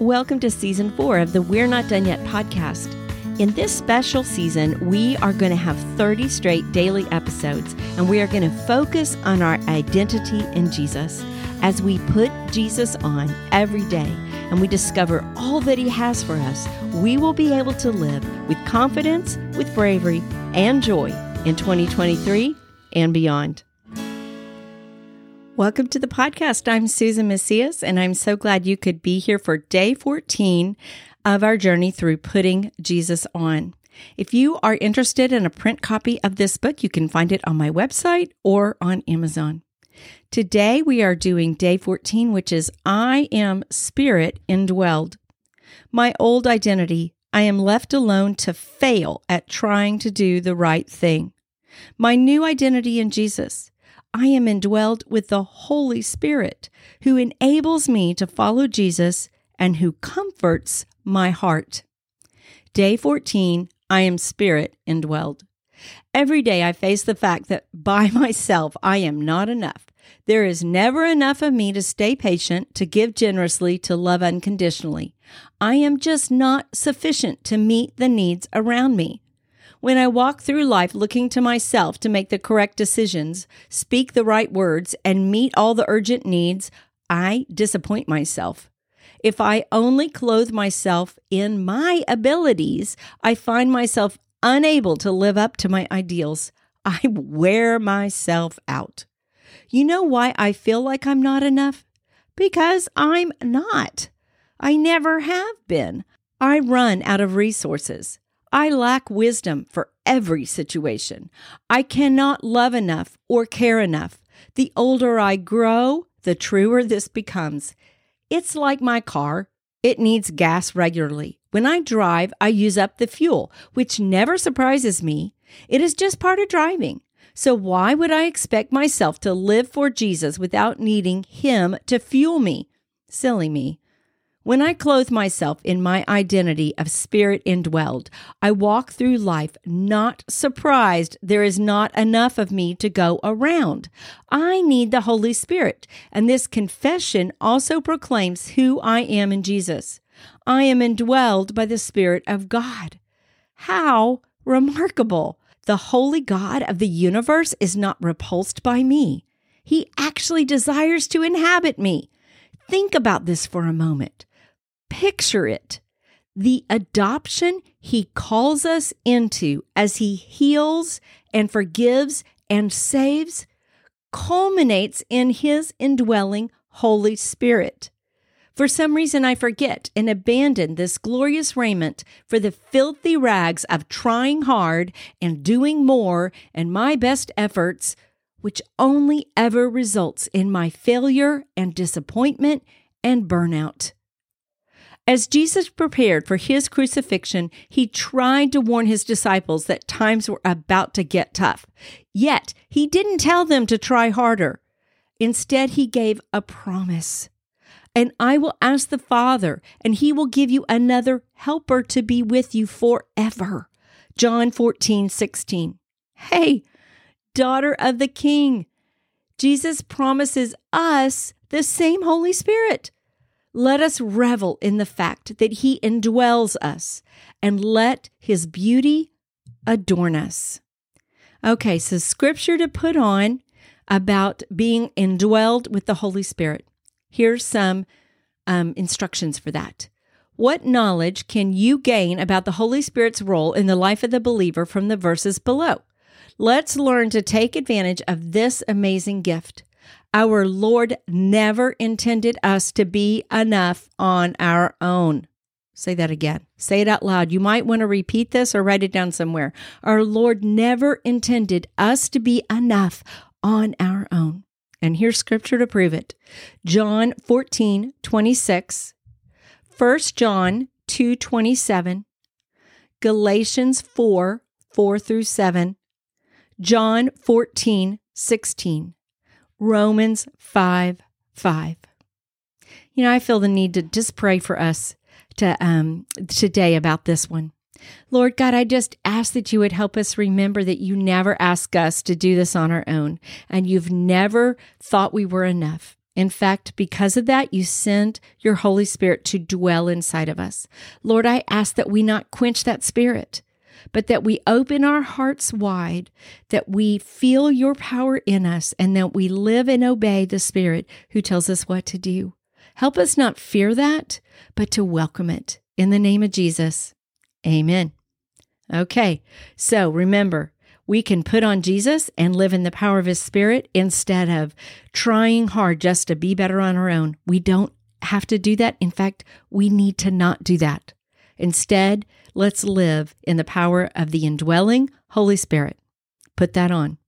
Welcome to season four of the We're Not Done Yet podcast. In this special season, we are going to have 30 straight daily episodes, and we are going to focus on our identity in Jesus. As we put Jesus on every day and we discover all that He has for us, we will be able to live with confidence, with bravery, and joy in 2023 and beyond. Welcome to the podcast. I'm Susan Macias, and I'm so glad you could be here for day 14 of our journey through putting Jesus on. If you are interested in a print copy of this book, you can find it on my website or on Amazon. Today we are doing day 14, which is I am spirit indwelled. My old identity, I am left alone to fail at trying to do the right thing. My new identity in Jesus, I am indwelled with the Holy Spirit, who enables me to follow Jesus and who comforts my heart. Day 14, I am spirit indwelled. Every day I face the fact that by myself I am not enough. There is never enough of me to stay patient, to give generously, to love unconditionally. I am just not sufficient to meet the needs around me. When I walk through life looking to myself to make the correct decisions, speak the right words, and meet all the urgent needs, I disappoint myself. If I only clothe myself in my abilities, I find myself unable to live up to my ideals. I wear myself out. You know why I feel like I'm not enough? Because I'm not. I never have been. I run out of resources. I lack wisdom for every situation. I cannot love enough or care enough. The older I grow, the truer this becomes. It's like my car. It needs gas regularly. When I drive, I use up the fuel, which never surprises me. It is just part of driving. So why would I expect myself to live for Jesus without needing Him to fuel me? Silly me. When I clothe myself in my identity of spirit indwelled, I walk through life not surprised there is not enough of me to go around. I need the Holy Spirit, and this confession also proclaims who I am in Jesus. I am indwelled by the Spirit of God. How remarkable! The holy God of the universe is not repulsed by me. He actually desires to inhabit me. Think about this for a moment. Picture it the adoption he calls us into as he heals and forgives and saves culminates in his indwelling Holy Spirit. For some reason, I forget and abandon this glorious raiment for the filthy rags of trying hard and doing more and my best efforts, which only ever results in my failure and disappointment and burnout. As Jesus prepared for his crucifixion, he tried to warn his disciples that times were about to get tough. Yet, he didn't tell them to try harder. Instead, he gave a promise. And I will ask the Father, and he will give you another helper to be with you forever. John 14, 16. Hey, daughter of the King, Jesus promises us the same Holy Spirit. Let us revel in the fact that He indwells us and let His beauty adorn us. Okay, so scripture to put on about being indwelled with the Holy Spirit. Here's some um, instructions for that. What knowledge can you gain about the Holy Spirit's role in the life of the believer from the verses below? Let's learn to take advantage of this amazing gift. Our Lord never intended us to be enough on our own. Say that again. Say it out loud. You might want to repeat this or write it down somewhere. Our Lord never intended us to be enough on our own. And here's scripture to prove it John 14, 26, 1 John 2, 27, Galatians 4, 4 through 7, John 14, 16. Romans 5 5. You know, I feel the need to just pray for us to um today about this one. Lord God, I just ask that you would help us remember that you never ask us to do this on our own, and you've never thought we were enough. In fact, because of that, you send your Holy Spirit to dwell inside of us. Lord, I ask that we not quench that spirit, but that we open our hearts wide, that we feel your power in us, and that we live and obey the Spirit who tells us what to do. Help us not fear that, but to welcome it. In the name of Jesus, amen. Okay, so remember, we can put on Jesus and live in the power of his spirit instead of trying hard just to be better on our own. We don't have to do that. In fact, we need to not do that. Instead, let's live in the power of the indwelling Holy Spirit. Put that on.